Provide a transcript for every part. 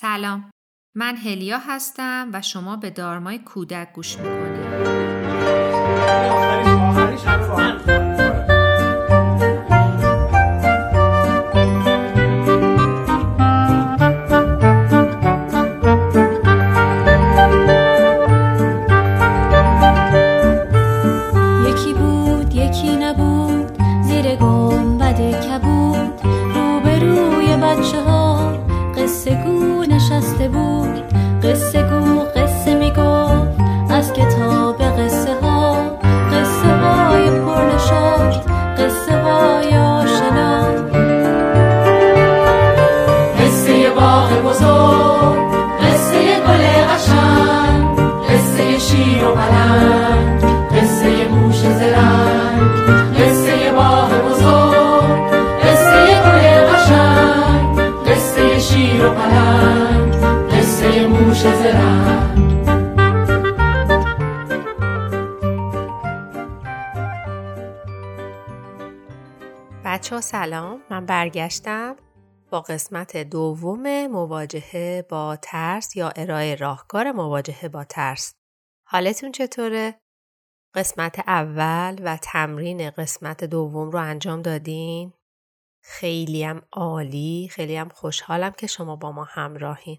سلام. من هلیا هستم و شما به دارمای کودک گوش می‌کنید. سلام من برگشتم با قسمت دوم مواجهه با ترس یا ارائه راهکار مواجهه با ترس حالتون چطوره؟ قسمت اول و تمرین قسمت دوم رو انجام دادین؟ خیلی هم عالی خیلی هم خوشحالم که شما با ما همراهین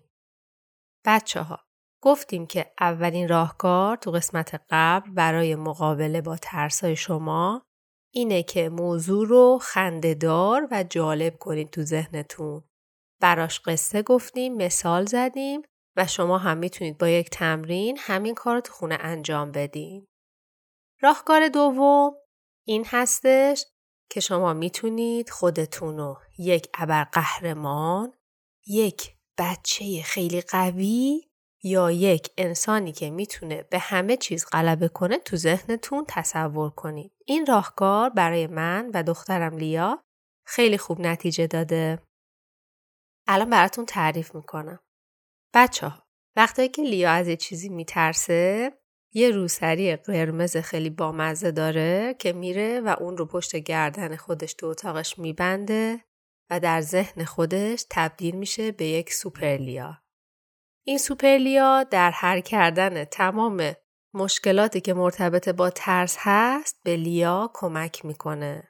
بچه ها گفتیم که اولین راهکار تو قسمت قبل برای مقابله با ترسای شما اینه که موضوع رو خندهدار و جالب کنید تو ذهنتون. براش قصه گفتیم، مثال زدیم و شما هم می‌تونید با یک تمرین همین کار رو تو خونه انجام بدین. راهکار دوم این هستش که شما می‌تونید خودتون رو یک ابرقهرمان، یک بچه خیلی قوی یا یک انسانی که می‌تونه به همه چیز غلبه کنه تو ذهنتون تصور کنید. این راهکار برای من و دخترم لیا خیلی خوب نتیجه داده. الان براتون تعریف می‌کنم. بچه ها وقتی که لیا از یه چیزی میترسه یه روسری قرمز خیلی بامزه داره که میره و اون رو پشت گردن خودش تو اتاقش میبنده و در ذهن خودش تبدیل میشه به یک سوپرلیا. این سوپرلیا در حل کردن تمام مشکلاتی که مرتبط با ترس هست به لیا کمک می‌کنه.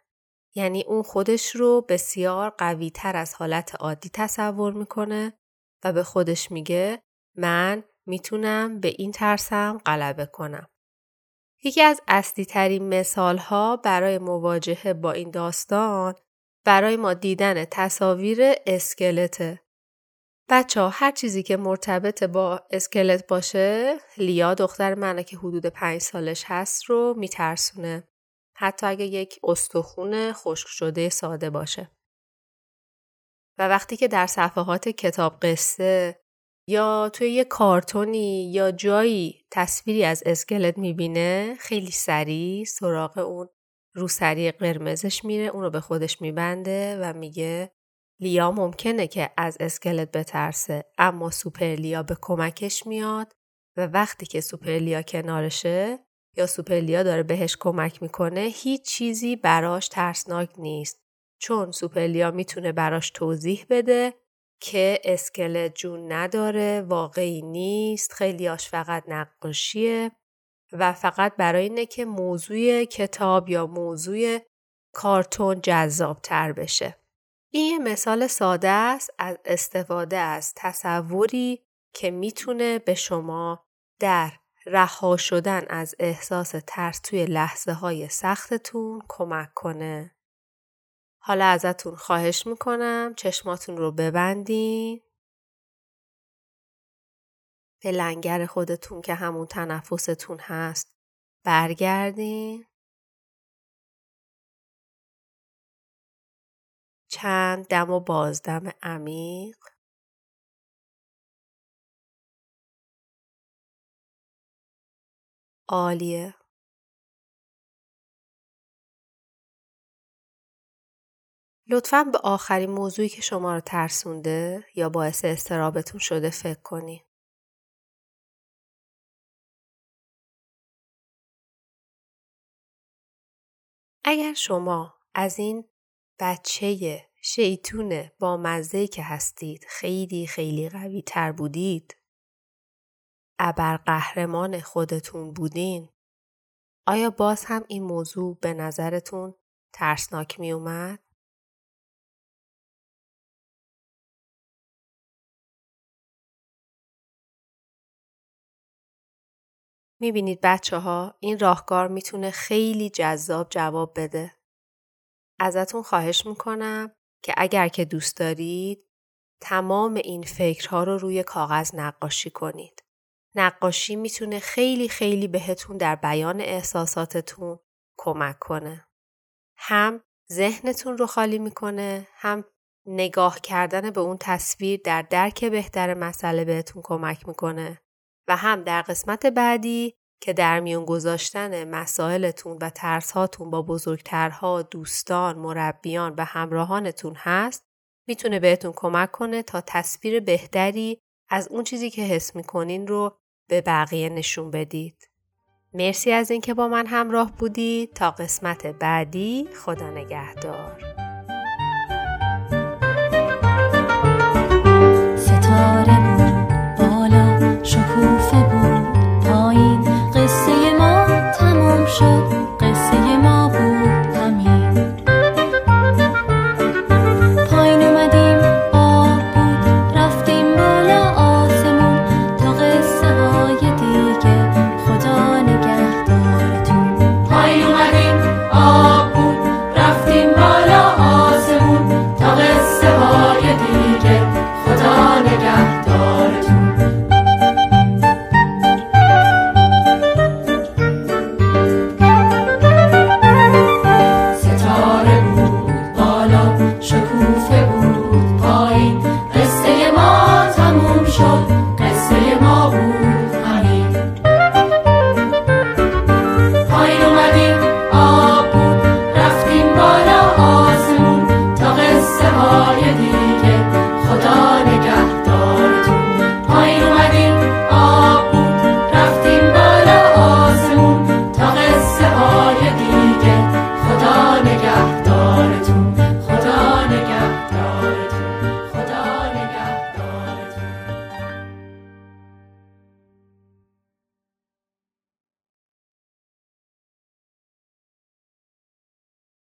یعنی اون خودش رو بسیار قوی تر از حالت عادی تصور می‌کنه و به خودش میگه من می‌تونم به این ترسم غلبه کنم. یکی از اصلی ترین مثال ها برای مواجهه با این داستان برای ما دیدن تصاویر اسکلته. بچه ها هر چیزی که مرتبط با اسکلت باشه لیا دختر منه که حدود پنج سالش هست رو میترسونه. حتی اگه یک استخون خشک شده ساده باشه. و وقتی که در صفحات کتاب قصه یا توی یه کارتونی یا جایی تصویری از اسکلت می‌بینه خیلی سریع سراغ اون روسری قرمزش میره اون رو به خودش میبنده و میگه لیا ممکنه که از اسکلت بترسه اما سوپرلیا به کمکش میاد و وقتی که سوپرلیا کنارشه یا سوپرلیا داره بهش کمک می‌کنه هیچ چیزی براش ترسناک نیست چون سوپرلیا می‌تونه براش توضیح بده که اسکلت جون نداره واقعی نیست خیلیاش فقط نقاشیه و فقط برای اینه که موضوع کتاب یا موضوع کارتون جذاب تر بشه. این یه مثال ساده است از استفاده از تصوری که می‌تونه به شما در رها شدن از احساس ترس توی لحظه های سختتون کمک کنه. حالا ازتون خواهش می‌کنم چشماتون رو ببندین. به لنگر خودتون که همون تنفستون هست برگردین. چند دم و بازدم عمیق عالیه لطفا به آخرین موضوعی که شما رو ترسونده یا باعث استرابتون شده فکر کنی. اگر شما از این بچه شیطونه با مزه که هستید خیلی خیلی قوی تر بودید ابر قهرمان خودتون بودین آیا باز هم این موضوع به نظرتون ترسناک می اومد؟ می‌بینید بچه ها این راهکار می‌تونه خیلی جذاب جواب بده. ازتون خواهش می‌کنم که اگر که دوست دارید تمام این فکرها رو روی کاغذ نقاشی کنید. نقاشی می‌تونه خیلی خیلی بهتون در بیان احساساتتون کمک کنه. هم ذهنتون رو خالی می‌کنه هم نگاه کردن به اون تصویر در درک بهتر مسئله بهتون کمک می‌کنه و هم در قسمت بعدی که در میون گذاشتن مسائلتون و ترسهاتون با بزرگترها، دوستان، مربیان و همراهانتون هست می‌تونه بهتون کمک کنه تا تصویر بهتری از اون چیزی که حس می‌کنین رو به بقیه نشون بدید. مرسی از اینکه با من همراه بودید تا قسمت بعدی خدا نگهدار. 守护。